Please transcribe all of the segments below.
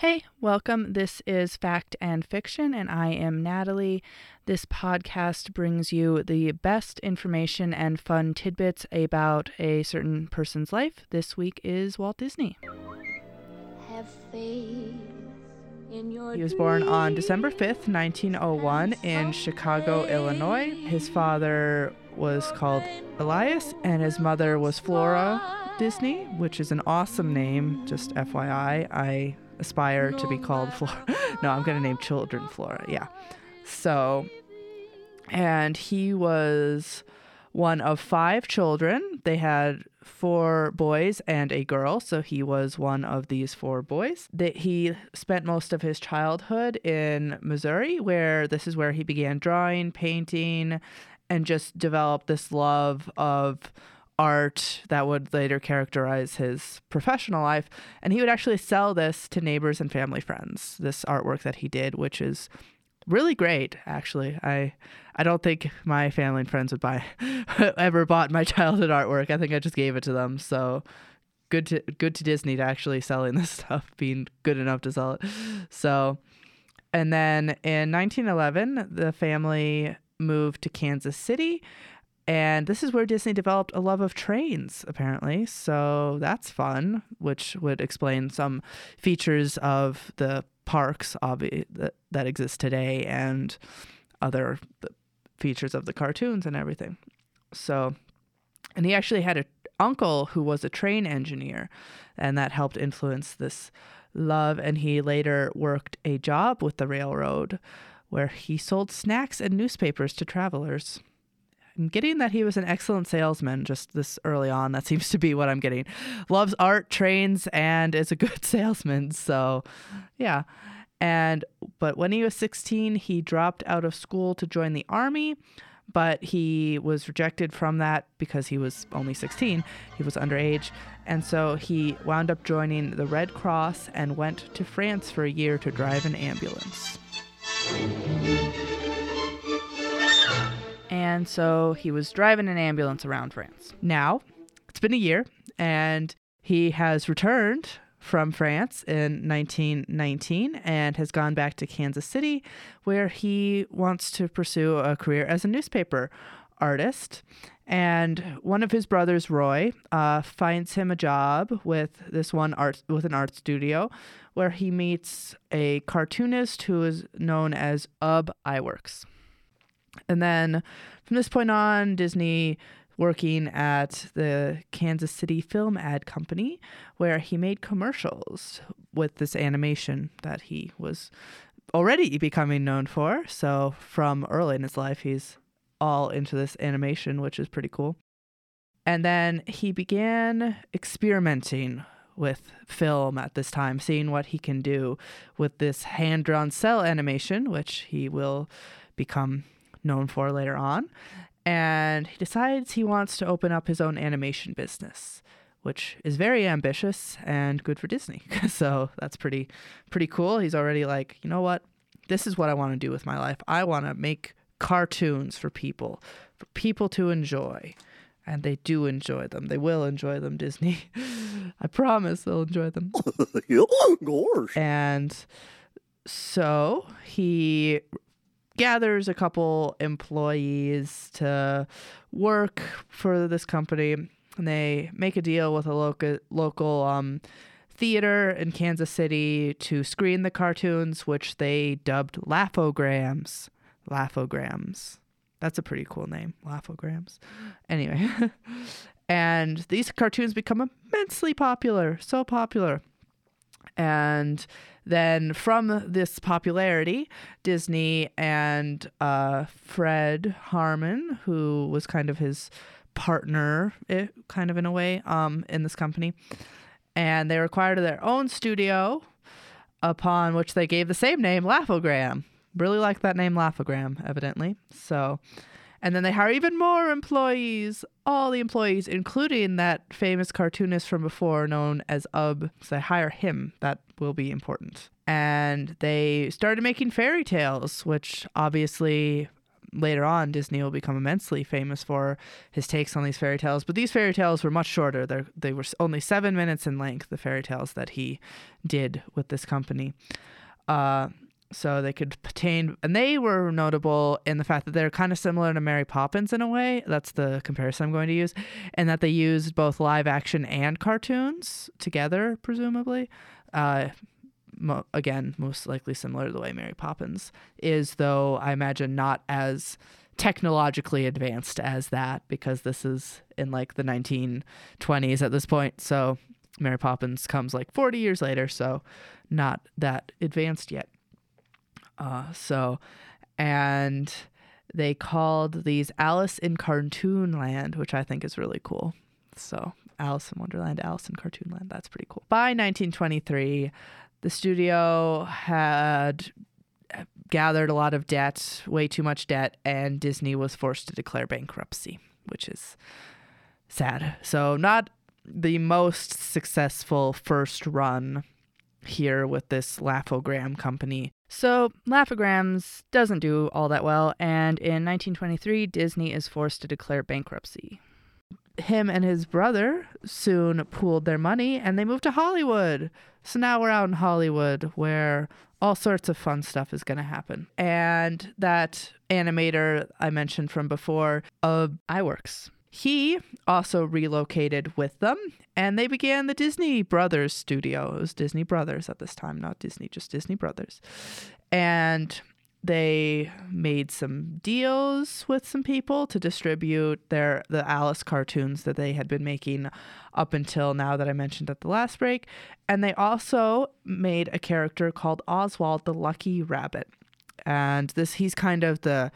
Hey, welcome. This is Fact and Fiction, and I am Natalie. This podcast brings you the best information and fun tidbits about a certain person's life. This week is Walt Disney. Have faith in your He was born on December 5th, 1901, in Chicago, Illinois. His father was called Elias, and his mother was Flora Disney, which is an awesome name, just FYI. I aspire to be called Flora. no, I'm going to name children Flora. Yeah. So, and he was one of five children. They had four boys and a girl, so he was one of these four boys. That he spent most of his childhood in Missouri, where this is where he began drawing, painting, and just developed this love of art that would later characterize his professional life. And he would actually sell this to neighbors and family friends, this artwork that he did, which is really great actually. I i don't think my family and friends would buy ever bought my childhood artwork. I think i just gave it to them. So good to good to disney to actually selling this stuff being good enough to sell it. So and then in 1911 the family moved to kansas city and this is where Disney developed a love of trains, apparently. So that's fun, which would explain some features of the parks obvi- that, that exist today and other features of the cartoons and everything. So, and he actually had an uncle who was a train engineer, and that helped influence this love. And he later worked a job with the railroad where he sold snacks and newspapers to travelers. I'm getting that he was an excellent salesman just this early on. That seems to be what I'm getting. Loves art, trains, and is a good salesman. So, yeah. And but when he was 16, he dropped out of school to join the army, but he was rejected from that because he was only 16. He was underage. And so he wound up joining the Red Cross and went to France for a year to drive an ambulance. And so he was driving an ambulance around France. Now, it's been a year, and he has returned from France in 1919 and has gone back to Kansas City, where he wants to pursue a career as a newspaper artist. And one of his brothers, Roy, uh, finds him a job with this one art with an art studio, where he meets a cartoonist who is known as Ub Iwerks. And then from this point on, Disney working at the Kansas City Film Ad Company, where he made commercials with this animation that he was already becoming known for. So from early in his life, he's all into this animation, which is pretty cool. And then he began experimenting with film at this time, seeing what he can do with this hand drawn cel animation, which he will become known for later on. And he decides he wants to open up his own animation business, which is very ambitious and good for Disney. so that's pretty pretty cool. He's already like, you know what? This is what I want to do with my life. I want to make cartoons for people, for people to enjoy. And they do enjoy them. They will enjoy them, Disney. I promise they'll enjoy them. yeah, gosh. And so he gathers a couple employees to work for this company and they make a deal with a local local um, theater in Kansas City to screen the cartoons which they dubbed Laughograms. Laughograms. That's a pretty cool name, Laughograms. Anyway, and these cartoons become immensely popular, so popular. And then from this popularity, Disney and uh, Fred Harman, who was kind of his partner, eh, kind of in a way, um, in this company, and they acquired their own studio, upon which they gave the same name, Laughogram. Really like that name, Laughogram, evidently. So, and then they hire even more employees, all the employees, including that famous cartoonist from before known as Ub. So they hire him. That will be important. And they started making fairy tales, which obviously later on, Disney will become immensely famous for his takes on these fairy tales. But these fairy tales were much shorter. They they were only seven minutes in length. The fairy tales that he did with this company. Uh, so they could pertain and they were notable in the fact that they're kind of similar to mary poppins in a way that's the comparison i'm going to use and that they used both live action and cartoons together presumably. Uh, mo- again most likely similar to the way mary poppins is though i imagine not as technologically advanced as that because this is in like the 1920s at this point so mary poppins comes like 40 years later so not that advanced yet uh, so, and they called these Alice in Cartoon Land, which I think is really cool. So, Alice in Wonderland, Alice in Cartoon Land, that's pretty cool. By 1923, the studio had gathered a lot of debt, way too much debt, and Disney was forced to declare bankruptcy, which is sad. So, not the most successful first run here with this Laugh-O-Gram company. So, Laugh-O-Grams doesn't do all that well, and in 1923, Disney is forced to declare bankruptcy. Him and his brother soon pooled their money and they moved to Hollywood. So now we're out in Hollywood where all sorts of fun stuff is going to happen. And that animator I mentioned from before, uh, Iwerks, he also relocated with them and they began the Disney Brothers studio. It was Disney Brothers at this time, not Disney, just Disney Brothers. And they made some deals with some people to distribute their the Alice cartoons that they had been making up until now that I mentioned at the last break. And they also made a character called Oswald the Lucky Rabbit. And this he's kind of the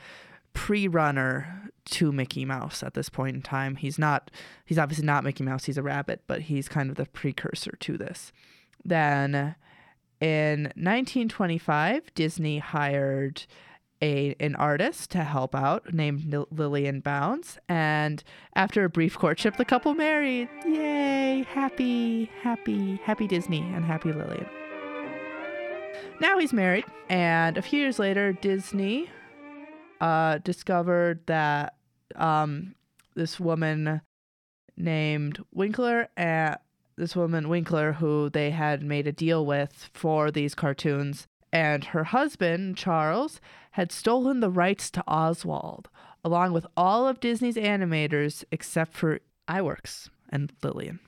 pre-runner to Mickey Mouse at this point in time. He's not he's obviously not Mickey Mouse, he's a rabbit, but he's kind of the precursor to this. Then in 1925, Disney hired a an artist to help out named Lillian Bounds, and after a brief courtship, the couple married. Yay! Happy, happy, happy Disney and happy Lillian. Now he's married, and a few years later, Disney uh, discovered that um, this woman named Winkler and this woman Winkler, who they had made a deal with for these cartoons, and her husband Charles had stolen the rights to Oswald, along with all of Disney's animators except for Iwerks and Lillian.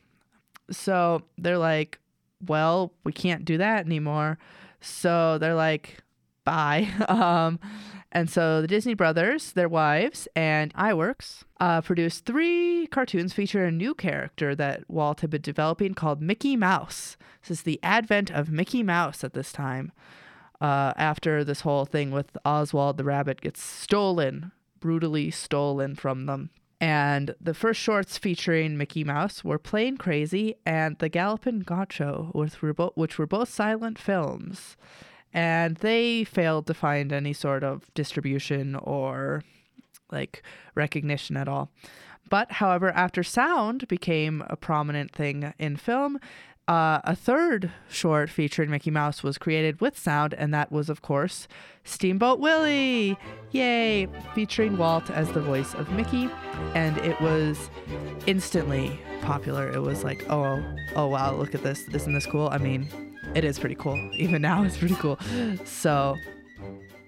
So they're like, well, we can't do that anymore. So they're like, bye. Um, and so the Disney brothers, their wives, and Iwerks uh, produced three cartoons featuring a new character that Walt had been developing called Mickey Mouse. This is the advent of Mickey Mouse at this time. Uh, after this whole thing with Oswald the rabbit gets stolen, brutally stolen from them. And the first shorts featuring Mickey Mouse were Plane Crazy and The Gallopin' Gaucho, which were both silent films and they failed to find any sort of distribution or like recognition at all. But however, after sound became a prominent thing in film, uh, a third short featuring Mickey Mouse was created with sound, and that was, of course, Steamboat Willie! Yay! Featuring Walt as the voice of Mickey, and it was instantly popular. It was like, oh, oh wow, look at this! Isn't this cool? I mean, it is pretty cool. Even now, it's pretty cool. So,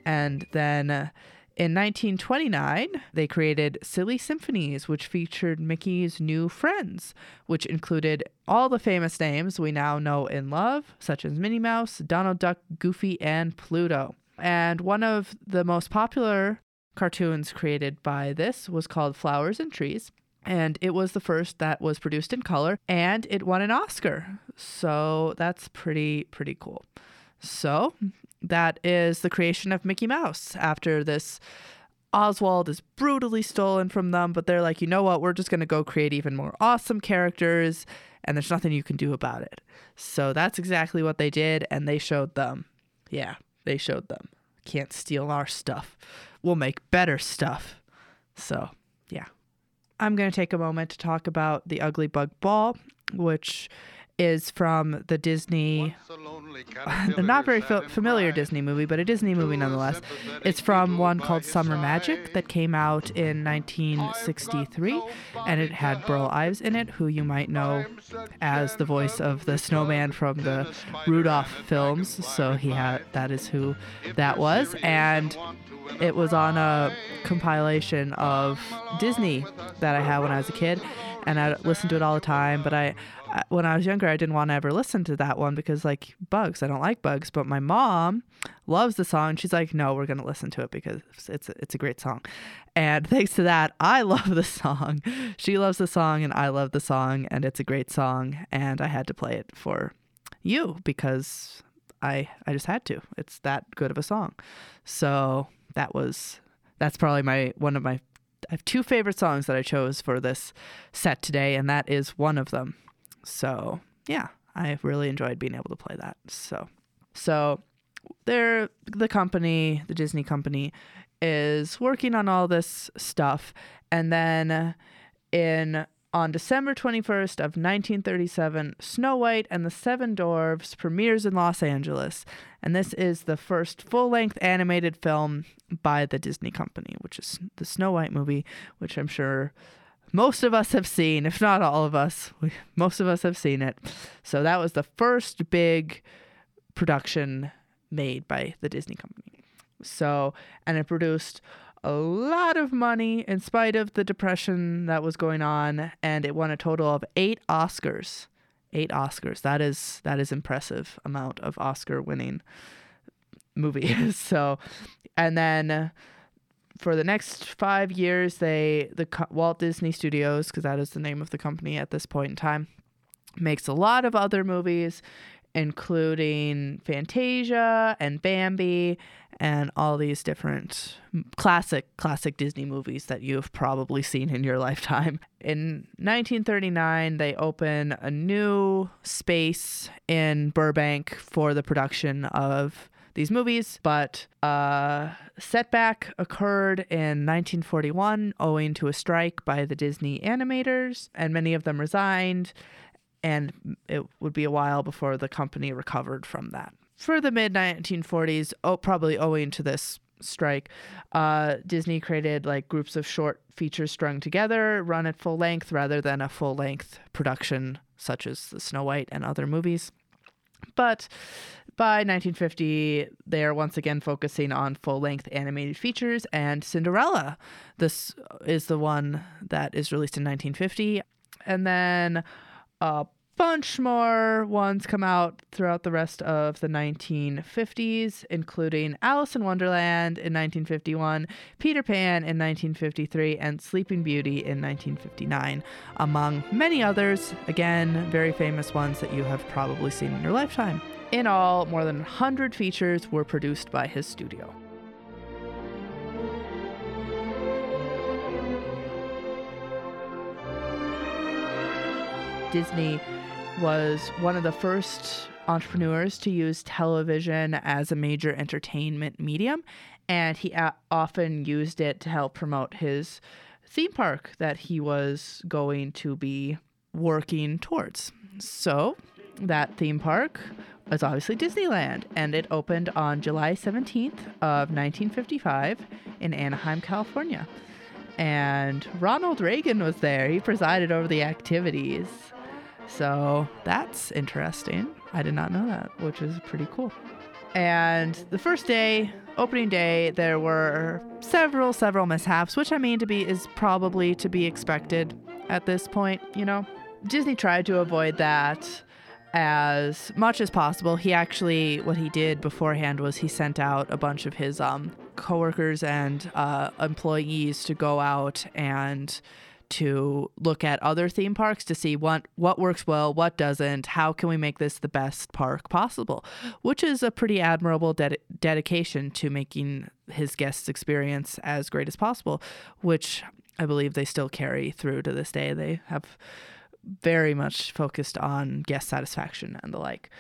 and then uh, in 1929, they created Silly Symphonies, which featured Mickey's new friends, which included all the famous names we now know and love, such as Minnie Mouse, Donald Duck, Goofy, and Pluto. And one of the most popular cartoons created by this was called Flowers and Trees and it was the first that was produced in color and it won an Oscar. So that's pretty pretty cool. So that is the creation of Mickey Mouse after this Oswald is brutally stolen from them, but they're like, "You know what? We're just going to go create even more awesome characters and there's nothing you can do about it." So that's exactly what they did and they showed them. Yeah, they showed them. Can't steal our stuff. We'll make better stuff. So. I'm going to take a moment to talk about the Ugly Bug Ball, which is from the Disney, not very fa- familiar Disney movie, but a Disney movie nonetheless. It's from one called Summer Magic that came out in 1963, and it had Burl Ives in it, who you might know as the voice of the snowman from the Rudolph films. So he had that is who that was, and it was on a compilation of Disney that I had when I was a kid, and I listened to it all the time. But I- when I was younger, I didn't want to ever listen to that one because like bugs. I don't like bugs. But my mom loves the song. She's like, no, we're gonna listen to it because it's it's a great song. And thanks to that, I love the song. She loves the song, and I love the song, and it's a great song. And I had to play it for you because I I just had to. It's that good of a song. So that was that's probably my one of my I have two favorite songs that I chose for this set today, and that is one of them. So yeah, I really enjoyed being able to play that. So so they're the company, the Disney company, is working on all this stuff, and then in on December 21st of 1937, Snow White and the Seven Dwarfs premieres in Los Angeles, and this is the first full-length animated film by the Disney company, which is the Snow White movie, which I'm sure most of us have seen, if not all of us. We, most of us have seen it. So that was the first big production made by the Disney company. So, and it produced a lot of money in spite of the depression that was going on, and it won a total of eight Oscars. Eight Oscars. That is that is impressive amount of Oscar winning movies. so, and then for the next five years, they the Walt Disney Studios, because that is the name of the company at this point in time, makes a lot of other movies, including Fantasia and Bambi and all these different classic classic Disney movies that you've probably seen in your lifetime. In 1939, they open a new space in Burbank for the production of these movies, but a setback occurred in 1941 owing to a strike by the Disney animators, and many of them resigned, and it would be a while before the company recovered from that. For the mid 1940s, oh, probably owing to this strike, uh, Disney created like groups of short features strung together, run at full length rather than a full length production such as the Snow White and other movies. But by 1950, they are once again focusing on full length animated features, and Cinderella. This uh, is the one that is released in 1950. And then a bunch more ones come out throughout the rest of the 1950s, including Alice in Wonderland in 1951, Peter Pan in 1953, and Sleeping Beauty in 1959, among many others. Again, very famous ones that you have probably seen in your lifetime. In all, more than 100 features were produced by his studio. Disney was one of the first entrepreneurs to use television as a major entertainment medium, and he a- often used it to help promote his theme park that he was going to be working towards. So, that theme park was obviously Disneyland, and it opened on July 17th of 1955 in Anaheim, California. And Ronald Reagan was there. He presided over the activities. So that's interesting. I did not know that, which is pretty cool. And the first day, opening day, there were several, several mishaps, which I mean to be is probably to be expected at this point, you know. Disney tried to avoid that as much as possible. He actually, what he did beforehand was he sent out a bunch of his um, coworkers and uh, employees to go out and to look at other theme parks to see what what works well, what doesn't, how can we make this the best park possible, which is a pretty admirable ded- dedication to making his guests' experience as great as possible, which I believe they still carry through to this day. They have very much focused on guest satisfaction and the like.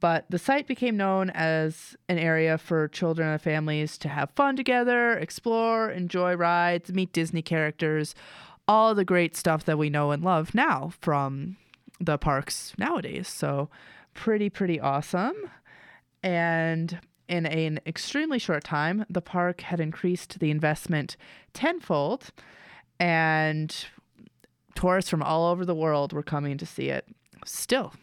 But the site became known as an area for children and families to have fun together, explore, enjoy rides, meet Disney characters, all the great stuff that we know and love now from the parks nowadays. So pretty pretty awesome. And in an extremely short time, the park had increased the investment tenfold, and tourists from all over the world were coming to see it still.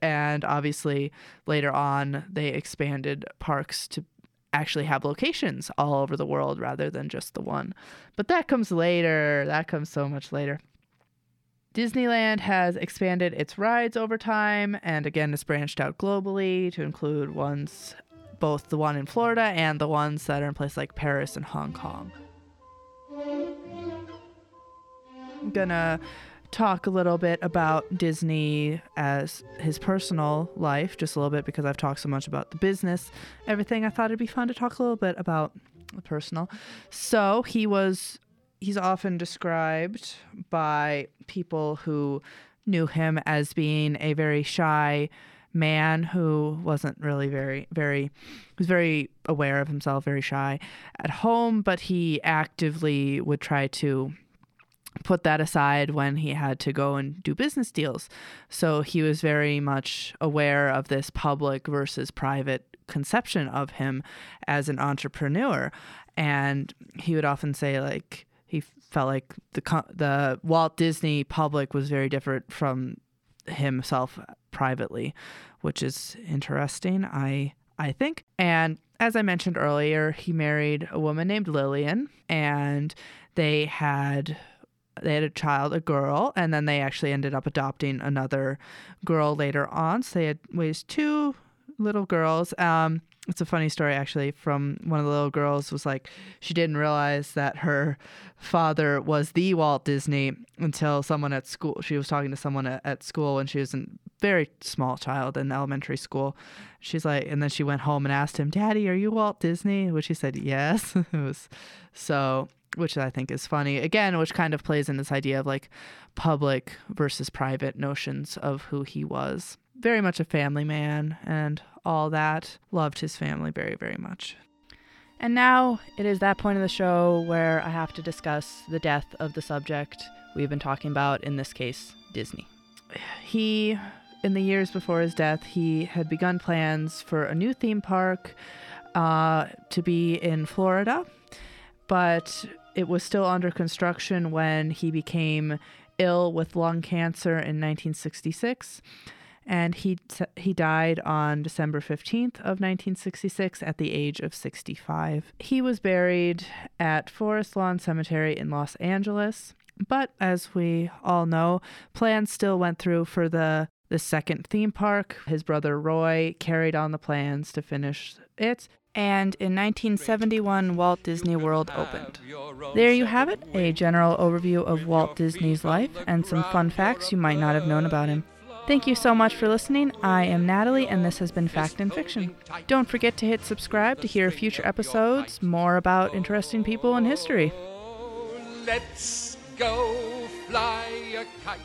And obviously, later on, they expanded parks to actually have locations all over the world rather than just the one. But that comes later. That comes so much later. Disneyland has expanded its rides over time and again it's branched out globally to include ones both the one in Florida and the ones that are in places like Paris and Hong Kong. Gonna talk a little bit about Disney as his personal life, just a little bit because I've talked so much about the business, everything. I thought it'd be fun to talk a little bit about the personal. So he was, he's often described by people who knew him as being a very shy man who wasn't really very very was very aware of himself very shy at home but he actively would try to put that aside when he had to go and do business deals. So he was very much aware of this public versus private conception of him as an entrepreneur. And he would often say, like, he felt like the the Walt Disney public was very different from himself privately, which is interesting. I I think. And as I mentioned earlier, he married a woman named Lillian, and they had they had a child, a girl, and then they actually ended up adopting another girl later on. So they had raised two little girls. Um, it's a funny story actually from one of the little girls was like she didn't realize that her father was the Walt Disney until someone at school she was talking to someone at, at school when she was a very small child in elementary school she's like and then she went home and asked him daddy are you Walt Disney which he said yes it was so which I think is funny. Again, which kind of plays in this idea of like public versus private notions of who he was. Very much a family man and all that. Loved his family very, very much. And now it is that point of the show where I have to discuss the death of the subject we've been talking about, in this case, Disney. He, in the years before his death, he had begun plans for a new theme park uh, to be in Florida, but it was still under construction when he became ill with lung cancer in 1966 and he he died on December 15th of 1966 at the age of 65. He was buried at Forest Lawn Cemetery in Los Angeles, but as we all know, plans still went through for the the second theme park. His brother Roy carried on the plans to finish it and in 1971, Walt Disney World opened. There you have it, a general overview of Walt Disney's life and some fun facts you might not have known about him. Thank you so much for listening. I am Natalie, and this has been Fact and Fiction. Don't forget to hit subscribe to hear future episodes, more about interesting people in history. Oh, let's go fly a kite